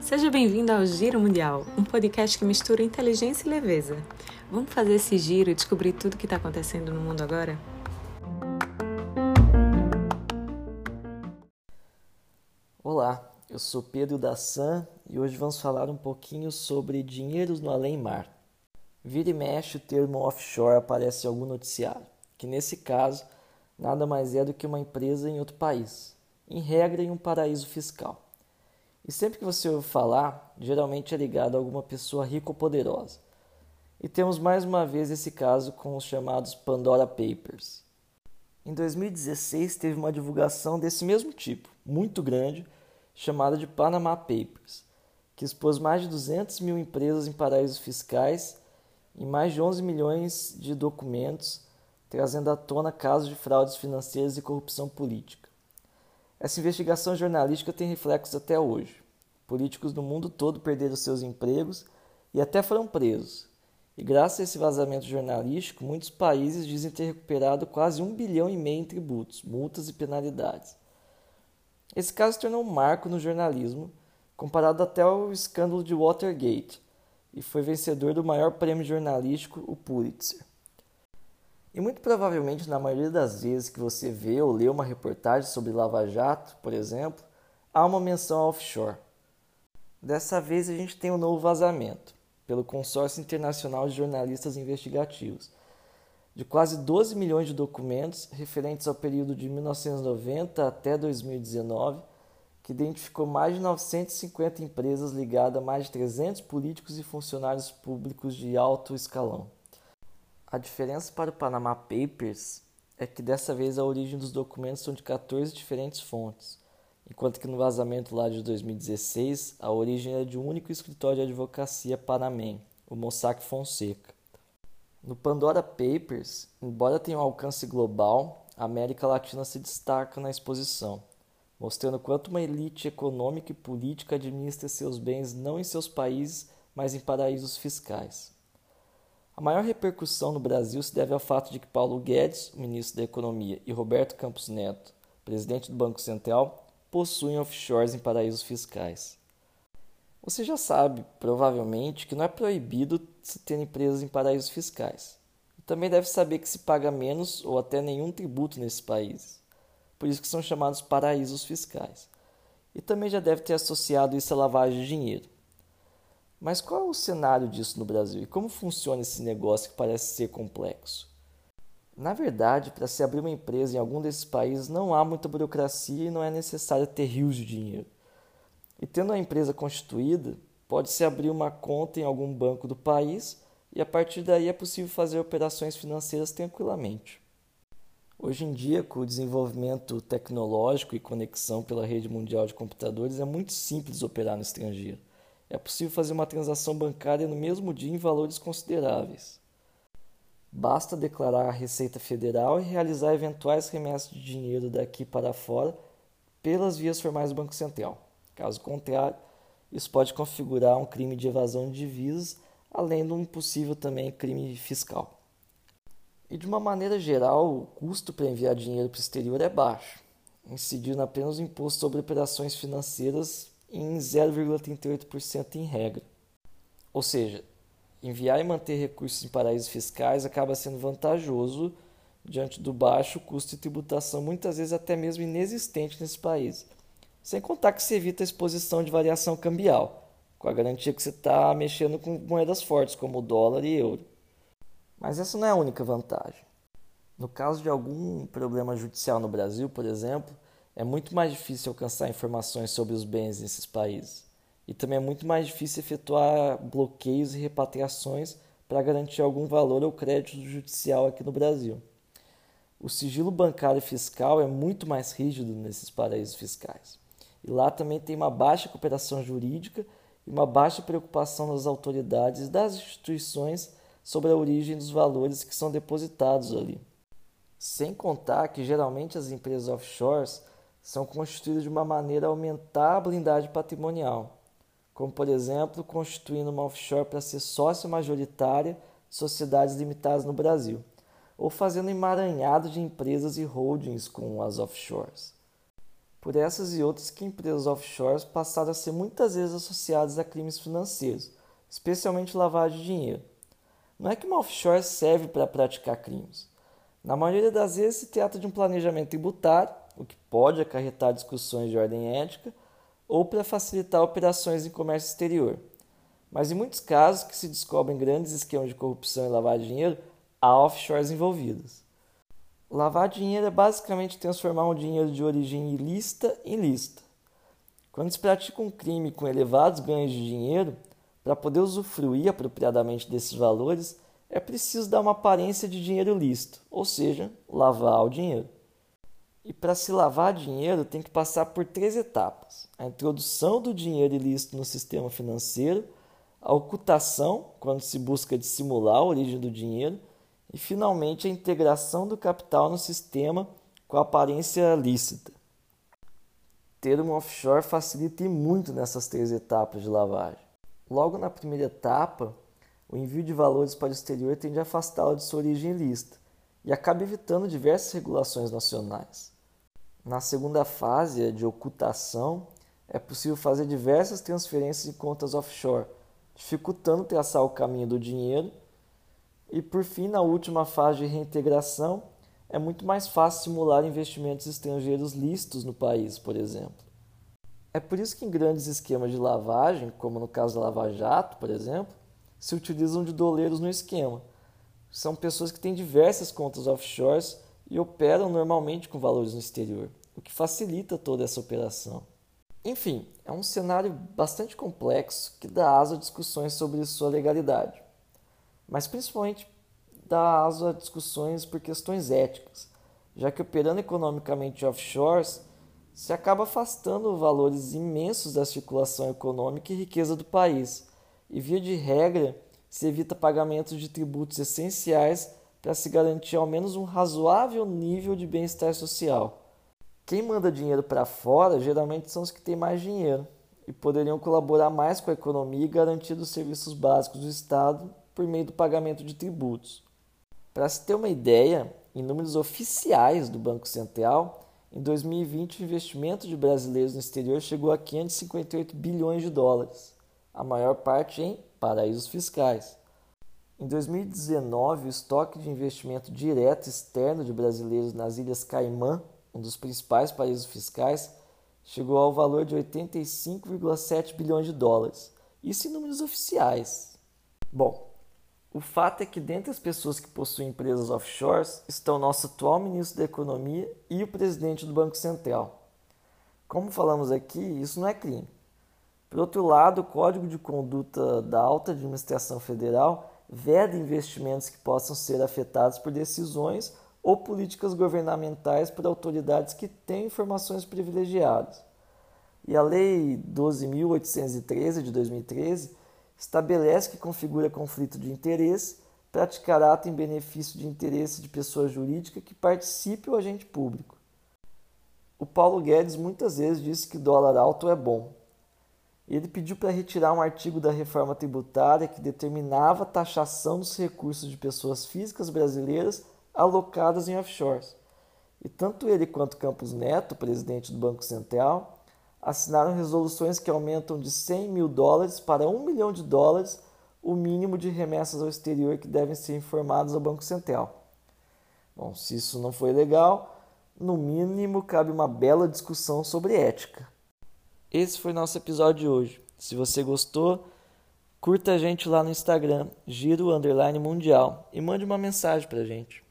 Seja bem-vindo ao Giro Mundial, um podcast que mistura inteligência e leveza. Vamos fazer esse giro e descobrir tudo o que está acontecendo no mundo agora? Olá, eu sou Pedro da San e hoje vamos falar um pouquinho sobre dinheiros no além-mar. Vira e mexe o termo offshore aparece em algum noticiário, que nesse caso nada mais é do que uma empresa em outro país, em regra em um paraíso fiscal. E sempre que você ouve falar, geralmente é ligado a alguma pessoa rica ou poderosa. E temos mais uma vez esse caso com os chamados Pandora Papers. Em 2016 teve uma divulgação desse mesmo tipo, muito grande, chamada de Panama Papers, que expôs mais de 200 mil empresas em paraísos fiscais e mais de 11 milhões de documentos, trazendo à tona casos de fraudes financeiras e corrupção política. Essa investigação jornalística tem reflexos até hoje. Políticos do mundo todo perderam seus empregos e até foram presos. E graças a esse vazamento jornalístico, muitos países dizem ter recuperado quase um bilhão e meio em tributos, multas e penalidades. Esse caso se tornou um marco no jornalismo, comparado até ao escândalo de Watergate, e foi vencedor do maior prêmio jornalístico, o Pulitzer. Muito provavelmente, na maioria das vezes que você vê ou lê uma reportagem sobre Lava Jato, por exemplo, há uma menção ao offshore. Dessa vez a gente tem um novo vazamento, pelo Consórcio Internacional de Jornalistas Investigativos, de quase 12 milhões de documentos referentes ao período de 1990 até 2019, que identificou mais de 950 empresas ligadas a mais de 300 políticos e funcionários públicos de alto escalão. A diferença para o Panama Papers é que dessa vez a origem dos documentos são de 14 diferentes fontes, enquanto que no vazamento lá de 2016 a origem é de um único escritório de advocacia panamenho, o Mossack Fonseca. No Pandora Papers, embora tenha um alcance global, a América Latina se destaca na exposição, mostrando quanto uma elite econômica e política administra seus bens não em seus países, mas em paraísos fiscais. A maior repercussão no Brasil se deve ao fato de que Paulo Guedes, ministro da Economia, e Roberto Campos Neto, presidente do Banco Central, possuem offshores em paraísos fiscais. Você já sabe, provavelmente, que não é proibido se ter empresas em paraísos fiscais. Também deve saber que se paga menos ou até nenhum tributo nesses países. Por isso que são chamados paraísos fiscais. E também já deve ter associado isso à lavagem de dinheiro. Mas qual é o cenário disso no Brasil e como funciona esse negócio que parece ser complexo? Na verdade, para se abrir uma empresa em algum desses países não há muita burocracia e não é necessário ter rios de dinheiro. E tendo a empresa constituída, pode-se abrir uma conta em algum banco do país e a partir daí é possível fazer operações financeiras tranquilamente. Hoje em dia, com o desenvolvimento tecnológico e conexão pela rede mundial de computadores, é muito simples operar no estrangeiro é possível fazer uma transação bancária no mesmo dia em valores consideráveis. Basta declarar a Receita Federal e realizar eventuais remessas de dinheiro daqui para fora pelas vias formais do Banco Central. Caso contrário, isso pode configurar um crime de evasão de divisas, além de um possível também crime fiscal. E de uma maneira geral, o custo para enviar dinheiro para o exterior é baixo, incidindo apenas o imposto sobre operações financeiras em 0,38% em regra. Ou seja, enviar e manter recursos em paraísos fiscais acaba sendo vantajoso diante do baixo custo de tributação, muitas vezes até mesmo inexistente nesse país. Sem contar que se evita a exposição de variação cambial, com a garantia que você está mexendo com moedas fortes como o dólar e euro. Mas essa não é a única vantagem. No caso de algum problema judicial no Brasil, por exemplo, é muito mais difícil alcançar informações sobre os bens nesses países. E também é muito mais difícil efetuar bloqueios e repatriações para garantir algum valor ou crédito judicial aqui no Brasil. O sigilo bancário fiscal é muito mais rígido nesses paraísos fiscais. E lá também tem uma baixa cooperação jurídica e uma baixa preocupação das autoridades e das instituições sobre a origem dos valores que são depositados ali. Sem contar que geralmente as empresas offshores são constituídas de uma maneira a aumentar a blindagem patrimonial, como por exemplo constituindo uma offshore para ser sócia majoritária de sociedades limitadas no Brasil, ou fazendo emaranhado de empresas e holdings com as offshores. Por essas e outras que empresas offshores passaram a ser muitas vezes associadas a crimes financeiros, especialmente lavagem de dinheiro. Não é que uma offshore serve para praticar crimes. Na maioria das vezes se trata de um planejamento tributário, o que pode acarretar discussões de ordem ética, ou para facilitar operações em comércio exterior. Mas em muitos casos que se descobrem grandes esquemas de corrupção e de dinheiro, há offshores envolvidas. Lavar dinheiro é basicamente transformar um dinheiro de origem ilícita em lícita. Quando se pratica um crime com elevados ganhos de dinheiro, para poder usufruir apropriadamente desses valores, é preciso dar uma aparência de dinheiro lícito, ou seja, lavar o dinheiro. E para se lavar dinheiro tem que passar por três etapas: a introdução do dinheiro ilícito no sistema financeiro, a ocultação, quando se busca dissimular a origem do dinheiro, e finalmente a integração do capital no sistema com aparência lícita. Ter um offshore facilita muito nessas três etapas de lavagem. Logo na primeira etapa, o envio de valores para o exterior tende a afastá-lo de sua origem ilícita e acaba evitando diversas regulações nacionais. Na segunda fase, de ocultação, é possível fazer diversas transferências em contas offshore, dificultando traçar o caminho do dinheiro. E por fim, na última fase de reintegração, é muito mais fácil simular investimentos estrangeiros lícitos no país, por exemplo. É por isso que em grandes esquemas de lavagem, como no caso da Lava Jato, por exemplo, se utilizam de doleiros no esquema. São pessoas que têm diversas contas offshores e operam normalmente com valores no exterior, o que facilita toda essa operação. Enfim, é um cenário bastante complexo que dá asa a discussões sobre sua legalidade, mas principalmente dá asa a discussões por questões éticas, já que operando economicamente offshores se acaba afastando valores imensos da circulação econômica e riqueza do país, e via de regra se evita pagamentos de tributos essenciais para se garantir ao menos um razoável nível de bem-estar social. Quem manda dinheiro para fora geralmente são os que têm mais dinheiro e poderiam colaborar mais com a economia e garantir os serviços básicos do Estado por meio do pagamento de tributos. Para se ter uma ideia, em números oficiais do Banco Central, em 2020 o investimento de brasileiros no exterior chegou a 558 bilhões de dólares, a maior parte em paraísos fiscais. Em 2019, o estoque de investimento direto externo de brasileiros nas Ilhas Caimã, um dos principais paraísos fiscais, chegou ao valor de 85,7 bilhões de dólares. Isso em números oficiais. Bom, o fato é que dentre as pessoas que possuem empresas offshores estão nosso atual ministro da Economia e o presidente do Banco Central. Como falamos aqui, isso não é crime. Por outro lado, o Código de Conduta da Alta Administração Federal veda investimentos que possam ser afetados por decisões ou políticas governamentais por autoridades que têm informações privilegiadas. E a Lei 12.813 de 2013 estabelece que configura conflito de interesse praticar ato em benefício de interesse de pessoa jurídica que participe ou agente público. O Paulo Guedes muitas vezes disse que dólar alto é bom, ele pediu para retirar um artigo da reforma tributária que determinava a taxação dos recursos de pessoas físicas brasileiras alocadas em offshores. E tanto ele quanto Campos Neto, presidente do Banco Central, assinaram resoluções que aumentam de 100 mil dólares para 1 milhão de dólares o mínimo de remessas ao exterior que devem ser informados ao Banco Central. Bom, se isso não foi legal, no mínimo cabe uma bela discussão sobre ética. Esse foi nosso episódio de hoje. Se você gostou, curta a gente lá no Instagram, giro mundial, e mande uma mensagem pra gente.